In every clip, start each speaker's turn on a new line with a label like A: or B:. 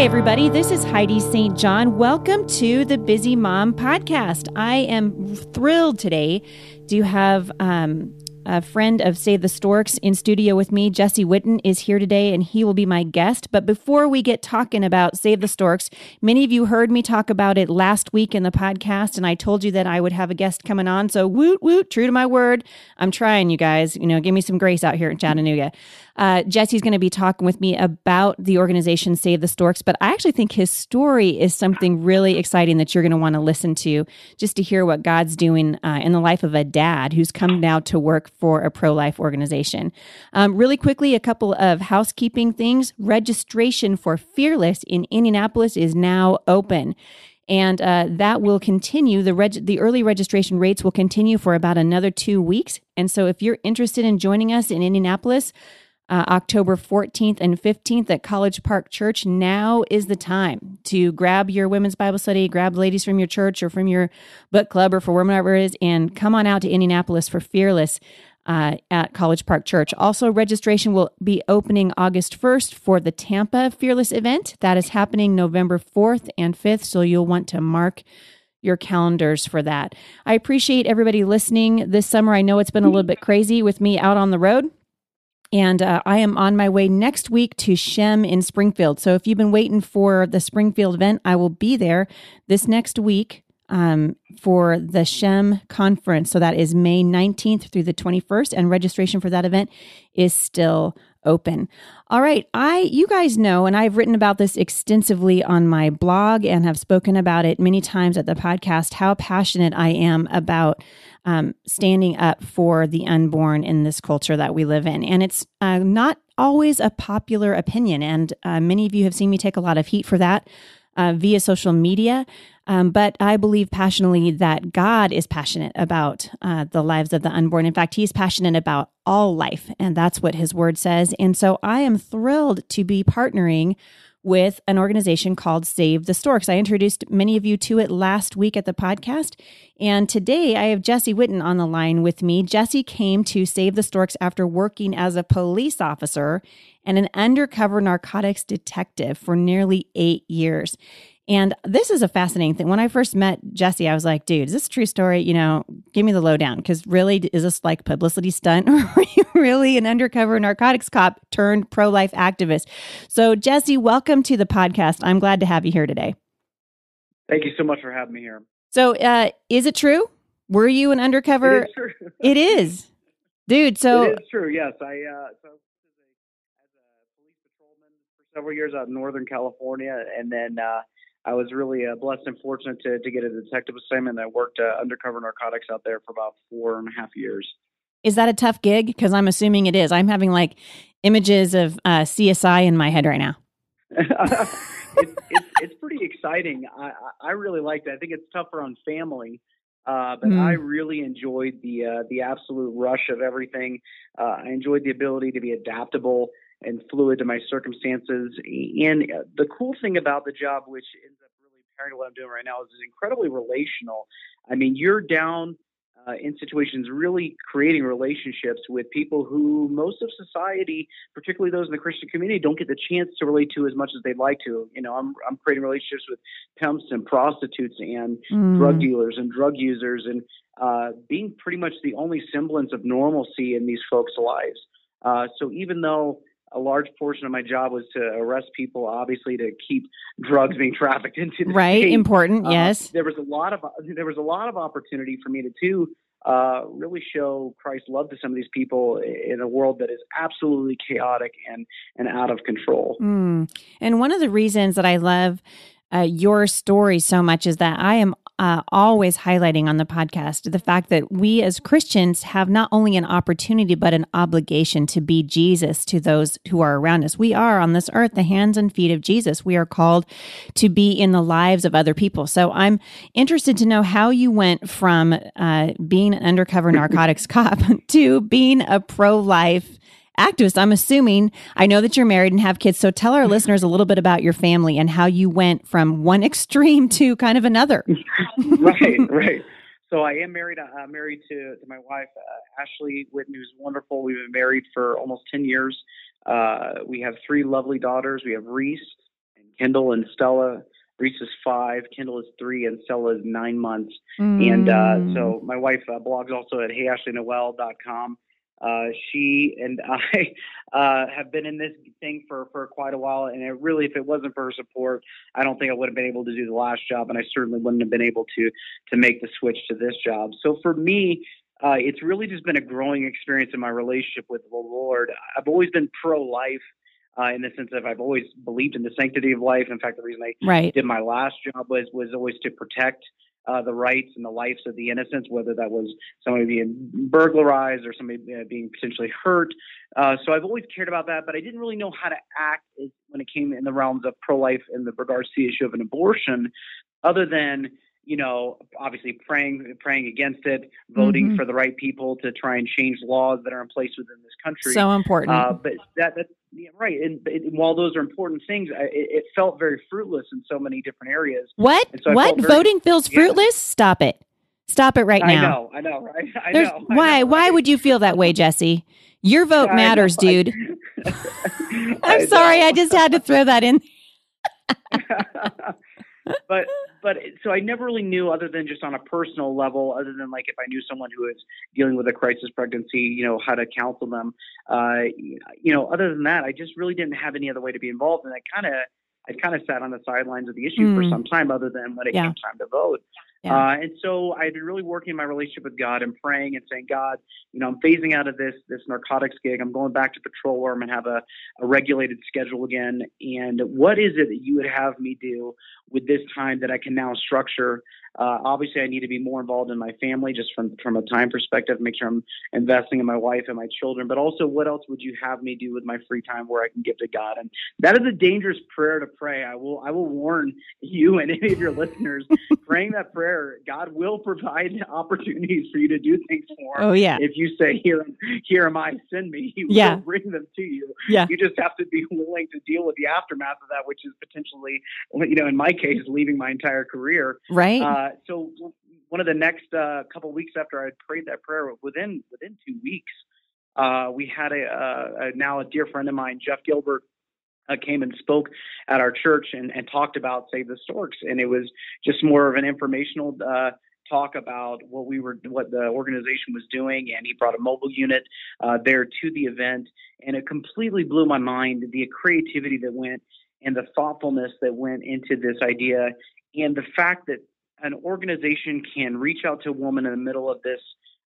A: Hey, everybody, this is Heidi St. John. Welcome to the Busy Mom Podcast. I am thrilled today to have um, a friend of Save the Storks in studio with me. Jesse Whitten is here today and he will be my guest. But before we get talking about Save the Storks, many of you heard me talk about it last week in the podcast and I told you that I would have a guest coming on. So woot woot, true to my word. I'm trying, you guys. You know, give me some grace out here in Chattanooga. Uh, Jesse's going to be talking with me about the organization Save the Storks, but I actually think his story is something really exciting that you're going to want to listen to just to hear what God's doing uh, in the life of a dad who's come now to work for a pro life organization. Um, really quickly, a couple of housekeeping things. Registration for Fearless in Indianapolis is now open and uh, that will continue. The reg- the early registration rates will continue for about another two weeks. And so, if you're interested in joining us in Indianapolis, uh, October 14th and 15th at College Park Church. Now is the time to grab your women's Bible study, grab ladies from your church or from your book club or for wherever it is, and come on out to Indianapolis for Fearless. Uh, at College Park Church. Also, registration will be opening August 1st for the Tampa Fearless event. That is happening November 4th and 5th, so you'll want to mark your calendars for that. I appreciate everybody listening this summer. I know it's been a little bit crazy with me out on the road. And uh, I am on my way next week to Shem in Springfield. So if you've been waiting for the Springfield event, I will be there this next week um, for the Shem conference. So that is May 19th through the 21st. And registration for that event is still open. All right, I you guys know and I've written about this extensively on my blog and have spoken about it many times at the podcast how passionate I am about um, standing up for the unborn in this culture that we live in. And it's uh, not always a popular opinion. And uh, many of you have seen me take a lot of heat for that uh, via social media. Um, but I believe passionately that God is passionate about uh, the lives of the unborn. In fact, He's passionate about all life, and that's what His word says. And so I am thrilled to be partnering with an organization called Save the Storks. I introduced many of you to it last week at the podcast. And today I have Jesse Whitten on the line with me. Jesse came to Save the Storks after working as a police officer and an undercover narcotics detective for nearly eight years. And this is a fascinating thing. When I first met Jesse, I was like, dude, is this a true story? You know, give me the lowdown. Because really, is this like publicity stunt or are you really an undercover narcotics cop turned pro life activist? So, Jesse, welcome to the podcast. I'm glad to have you here today.
B: Thank you so much for having me here.
A: So, uh, is it true? Were you an undercover?
B: It is
A: it is. Dude, so.
B: It is true, yes. I, uh, so as a police patrolman for several years out in Northern California, and then uh, I was really uh, blessed and fortunate to, to get a detective assignment. I worked uh, undercover narcotics out there for about four and a half years.
A: Is that a tough gig? Because I'm assuming it is. I'm having like images of uh, CSI in my head right now.
B: it's, it's, it's, pretty exciting. I, I really liked it. I think it's tougher on family. Uh, but mm. I really enjoyed the uh, the absolute rush of everything. Uh, I enjoyed the ability to be adaptable and fluid to my circumstances. And the cool thing about the job, which ends up really apparent what I'm doing right now, is it's incredibly relational. I mean, you're down uh, in situations really creating relationships with people who most of society, particularly those in the Christian community, don't get the chance to relate to as much as they'd like to. You know, I'm I'm creating relationships with pimps and prostitutes and mm. drug dealers and drug users and uh, being pretty much the only semblance of normalcy in these folks' lives. Uh, so even though a large portion of my job was to arrest people, obviously to keep drugs being trafficked into the
A: right.
B: State.
A: Important,
B: uh,
A: yes.
B: There was a lot of there was a lot of opportunity for me to too uh, really show Christ's love to some of these people in a world that is absolutely chaotic and and out of control.
A: Mm. And one of the reasons that I love uh, your story so much is that I am uh, always highlighting on the podcast the fact that we as Christians have not only an opportunity, but an obligation to be Jesus to those who are around us. We are on this earth the hands and feet of Jesus. We are called to be in the lives of other people. So I'm interested to know how you went from uh, being an undercover narcotics cop to being a pro life activist. I'm assuming I know that you're married and have kids. So tell our listeners a little bit about your family and how you went from one extreme to kind of another.
B: right, right. So I am married. I'm uh, married to, to my wife, uh, Ashley Whitten, who's wonderful. We've been married for almost 10 years. Uh, we have three lovely daughters. We have Reese and Kendall and Stella. Reese is five, Kendall is three, and Stella is nine months. Mm. And uh, so my wife uh, blogs also at heyashleynoel.com. Uh, she and I uh, have been in this thing for, for quite a while, and it really, if it wasn't for her support, I don't think I would have been able to do the last job, and I certainly wouldn't have been able to to make the switch to this job. So for me, uh, it's really just been a growing experience in my relationship with the Lord. I've always been pro life. Uh, in the sense of I've always believed in the sanctity of life. In fact, the reason I
A: right.
B: did my last job was was always to protect uh, the rights and the lives of the innocents, whether that was somebody being burglarized or somebody uh, being potentially hurt. Uh, so I've always cared about that, but I didn't really know how to act when it came in the realms of pro-life in the regards to the issue of an abortion, other than you know, obviously praying praying against it, voting mm-hmm. for the right people to try and change laws that are in place within this country.
A: So important.
B: Uh, but that, that yeah, right. And, and, while those are important things, I, it, felt very fruitless in so many different areas.
A: What? So what? Very, Voting feels fruitless? Stop it. Stop it right now.
B: I know. I know. Right. I There's, know.
A: Why?
B: I know,
A: why would you feel that way, Jesse? Your vote matters, dude. I'm sorry. I just had to throw that in.
B: But but so I never really knew, other than just on a personal level, other than like if I knew someone who was dealing with a crisis pregnancy, you know, how to counsel them. Uh, you know, other than that, I just really didn't have any other way to be involved, and I kind of, I kind of sat on the sidelines of the issue mm. for some time, other than when it yeah. came time to vote. Yeah. Uh, and so I've been really working my relationship with God and praying and saying, God, you know, I'm phasing out of this this narcotics gig. I'm going back to patrol where I'm gonna have a, a regulated schedule again. And what is it that you would have me do with this time that I can now structure uh, obviously, I need to be more involved in my family, just from from a time perspective. Make sure I'm investing in my wife and my children. But also, what else would you have me do with my free time where I can give to God? And that is a dangerous prayer to pray. I will I will warn you and any of your listeners. praying that prayer, God will provide opportunities for you to do things for.
A: Oh yeah.
B: If you say, "Here, here am I, send me," He
A: yeah.
B: will bring them to you.
A: Yeah.
B: You just have to be willing to deal with the aftermath of that, which is potentially, you know, in my case, leaving my entire career.
A: Right.
B: Uh, uh, so one of the next uh, couple weeks after I prayed that prayer, within within two weeks, uh, we had a, a, a, now a dear friend of mine, Jeff Gilbert, uh, came and spoke at our church and, and talked about Save the Storks, and it was just more of an informational uh, talk about what we were, what the organization was doing, and he brought a mobile unit uh, there to the event, and it completely blew my mind the creativity that went and the thoughtfulness that went into this idea, and the fact that an organization can reach out to a woman in the middle of this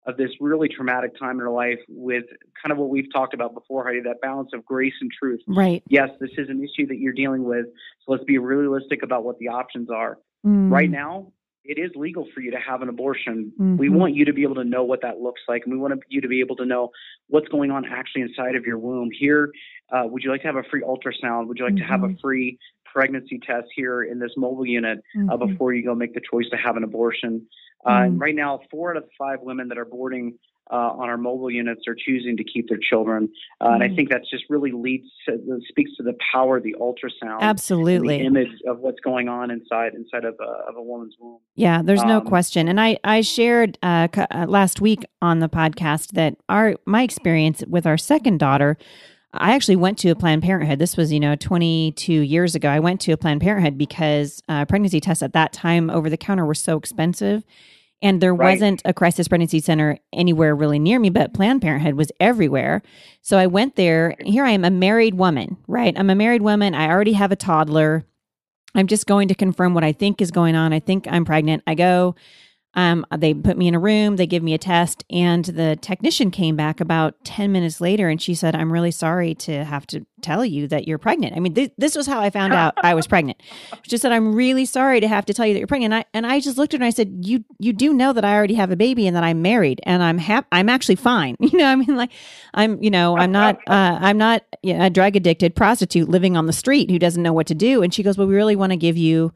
B: of this really traumatic time in her life with kind of what we've talked about before, Heidi, that balance of grace and truth.
A: Right.
B: Yes, this is an issue that you're dealing with. So let's be realistic about what the options are. Mm. Right now, it is legal for you to have an abortion. Mm-hmm. We want you to be able to know what that looks like, and we want you to be able to know what's going on actually inside of your womb. Here, uh, would you like to have a free ultrasound? Would you like mm-hmm. to have a mm-hmm. free pregnancy test here in this mobile unit uh, mm-hmm. uh, before you go make the choice to have an abortion. Uh, mm-hmm. right now, four out of five women that are boarding uh, on our mobile units are choosing to keep their children, uh, mm-hmm. and I mm-hmm. think that's just really leads to, speaks to the power of the ultrasound,
A: absolutely,
B: the image of what's going on inside inside of a, of a woman's womb.
A: Yeah, there's no um, question, and I I shared uh, last week on the podcast that our my experience with our second daughter I actually went to a Planned Parenthood. This was, you know, 22 years ago. I went to a Planned Parenthood because uh, pregnancy tests at that time over the counter were so expensive. And there right. wasn't a crisis pregnancy center anywhere really near me, but Planned Parenthood was everywhere. So I went there. Here I am, a married woman, right? I'm a married woman. I already have a toddler. I'm just going to confirm what I think is going on. I think I'm pregnant. I go Um, they put me in a room, they give me a test, and the technician came back about 10 minutes later and she said, I'm really sorry to have to tell you that you're pregnant. I mean, th- this was how I found out I was pregnant. She said, I'm really sorry to have to tell you that you're pregnant. And I, and I just looked at her and I said, you, you do know that I already have a baby and that I'm married and I'm happy. I'm actually fine. You know, I mean, like I'm, you know, I'm not, uh, I'm not you know, a drug addicted prostitute living on the street who doesn't know what to do. And she goes, well, we really want to give you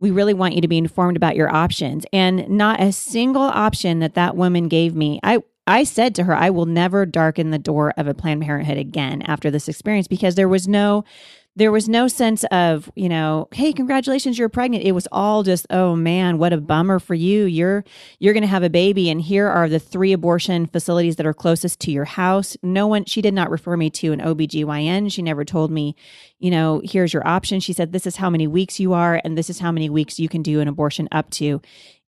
A: we really want you to be informed about your options. And not a single option that that woman gave me i i said to her i will never darken the door of a planned parenthood again after this experience because there was no there was no sense of, you know, hey, congratulations, you're pregnant. It was all just, oh man, what a bummer for you. You're you're going to have a baby and here are the three abortion facilities that are closest to your house. No one she did not refer me to an OBGYN. She never told me, you know, here's your option. She said this is how many weeks you are and this is how many weeks you can do an abortion up to.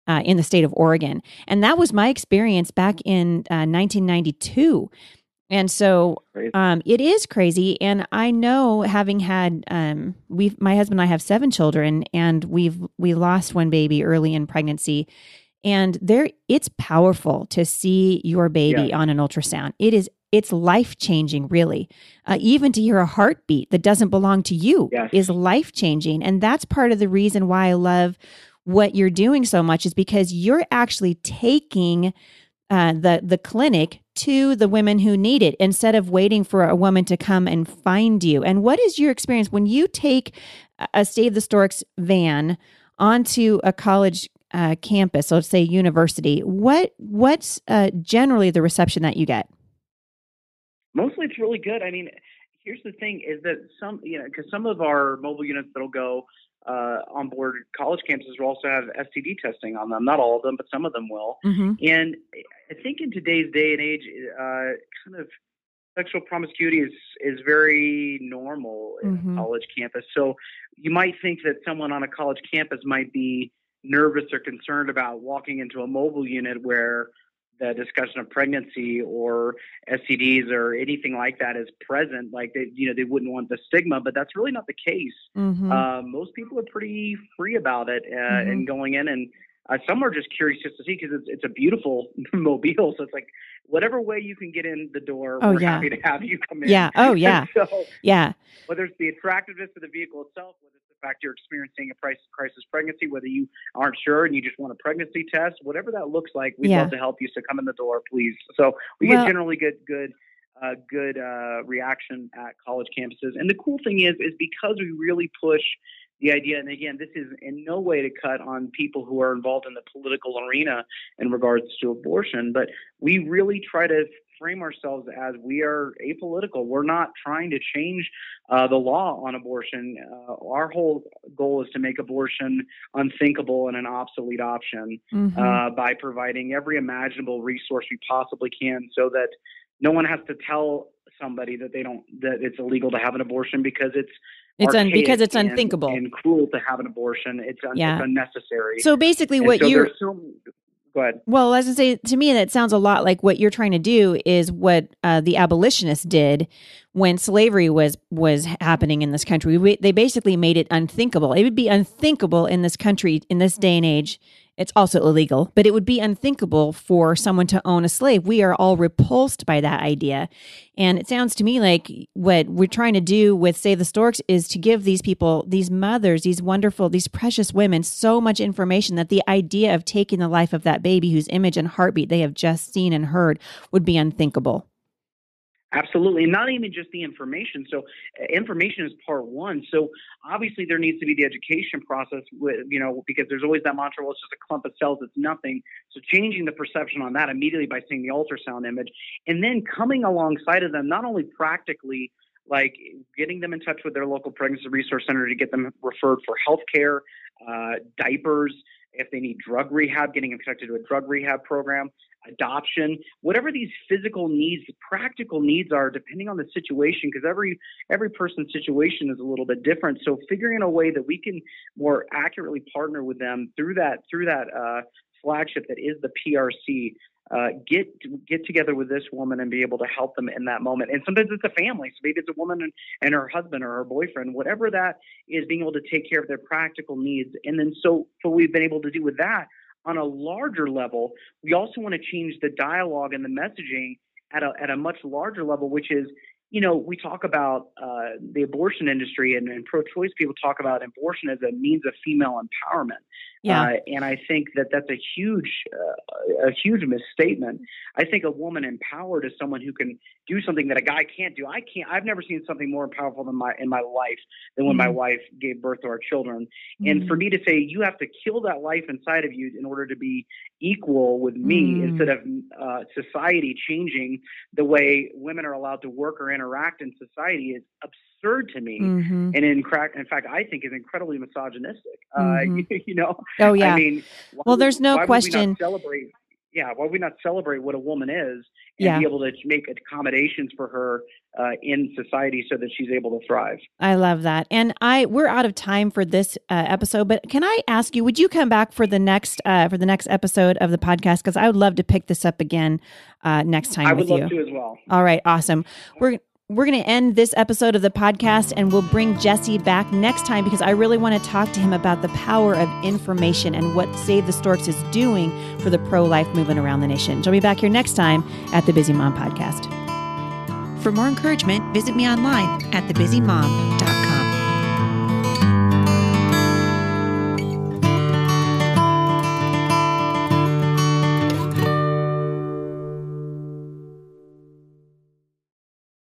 A: Uh, in the state of Oregon. And that was my experience back in uh, 1992. And so um, it is crazy. And I know having had um, we my husband and I have seven children and we've we lost one baby early in pregnancy. And there it's powerful to see your baby on an ultrasound. It is it's life changing, really. Uh, even to hear a heartbeat that doesn't belong to you yes. is life changing. And that's part of the reason why I love what you're doing so much is because you're actually taking uh, the the clinic to the women who need it instead of waiting for a woman to come and find you. And what is your experience when you take a Save the Storks van onto a college uh, campus, let's say university? What what's uh, generally the reception that you get?
B: Mostly, it's really good. I mean, here's the thing: is that some you know because some of our mobile units that'll go uh, on board college campuses will also have STD testing on them. Not all of them, but some of them will. Mm-hmm. And I think in today's day and age, uh, kind of sexual promiscuity is is very normal in mm-hmm. college campus. So you might think that someone on a college campus might be nervous or concerned about walking into a mobile unit where the discussion of pregnancy or STDs or anything like that is present, like they, you know, they wouldn't want the stigma, but that's really not the case. Mm-hmm. Uh, most people are pretty free about it uh, mm-hmm. and going in, and uh, some are just curious just to see because it's, it's a beautiful mobile. So it's like whatever way you can get in the door, oh, we're yeah. happy to have you come in.
A: Yeah. Oh yeah. so yeah.
B: Whether it's the attractiveness of the vehicle itself, whether it's the fact you're experiencing a crisis pregnancy, whether you aren't sure and you just want a pregnancy test, whatever that looks like, we'd yeah. love to help you. So come in the door, please. So we well, get generally good, good, uh, good uh, reaction at college campuses. And the cool thing is, is because we really push the idea, and again, this is in no way to cut on people who are involved in the political arena in regards to abortion, but we really try to frame ourselves as we are apolitical. We're not trying to change uh, the law on abortion. Uh, our whole goal is to make abortion unthinkable and an obsolete option mm-hmm. uh, by providing every imaginable resource we possibly can so that no one has to tell somebody that they don't that it's illegal to have an abortion because it's
A: it's un, because it's unthinkable
B: and, and, cruel to have an abortion. It's, un, yeah. it's unnecessary.
A: So basically, what so you're so,
B: go ahead.
A: Well, as I say, to me, that sounds a lot like what you're trying to do is what uh, the abolitionists did when slavery was was happening in this country. We, they basically made it unthinkable. It would be unthinkable in this country in this day and age it's also illegal, but it would be unthinkable for someone to own a slave. We are all repulsed by that idea. And it sounds to me like what we're trying to do with Save the Storks is to give these people, these mothers, these wonderful, these precious women, so much information that the idea of taking the life of that baby whose image and heartbeat they have just seen and heard would be unthinkable.
B: Absolutely, And not even just the information. So, uh, information is part one. So, obviously, there needs to be the education process. With you know, because there's always that mantra, well, it's just a clump of cells, it's nothing. So, changing the perception on that immediately by seeing the ultrasound image, and then coming alongside of them, not only practically, like getting them in touch with their local pregnancy resource center to get them referred for health care, uh, diapers, if they need drug rehab, getting them connected to a drug rehab program, adoption, whatever these physical needs, practical needs are, depending on the situation, because every every person's situation is a little bit different. So figuring a way that we can more accurately partner with them through that through that uh, flagship that is the PRC. Uh, get get together with this woman and be able to help them in that moment. And sometimes it's a family, so maybe it's a woman and, and her husband or her boyfriend, whatever that is, being able to take care of their practical needs. And then so what we've been able to do with that on a larger level, we also want to change the dialogue and the messaging at a, at a much larger level, which is you know, we talk about uh, the abortion industry and, and pro-choice people talk about abortion as a means of female empowerment.
A: Yeah.
B: Uh, and I think that that's a huge, uh, a huge misstatement. I think a woman empowered is someone who can do something that a guy can't do. I can't. I've never seen something more powerful than my in my life than when mm-hmm. my wife gave birth to our children. Mm-hmm. And for me to say you have to kill that life inside of you in order to be equal with me, mm-hmm. instead of uh, society changing the way women are allowed to work or interact in society, is absurd to me. Mm-hmm. And in, crack, in fact, I think is incredibly misogynistic. Uh, mm-hmm. you, you, know.
A: Oh yeah. I mean, well, there's no question.
B: celebrate. Yeah, why would we not celebrate what a woman is and yeah. be able to make accommodations for her uh, in society so that she's able to thrive.
A: I love that. And I we're out of time for this uh, episode, but can I ask you, would you come back for the next uh, for the next episode of the podcast? Because I would love to pick this up again uh, next time. I
B: would
A: love
B: you. to as well.
A: All right, awesome. We're we're going to end this episode of the podcast and we'll bring Jesse back next time because I really want to talk to him about the power of information and what Save the Storks is doing for the pro life movement around the nation. Join me back here next time at the Busy Mom Podcast. For more encouragement, visit me online at thebusymom.com.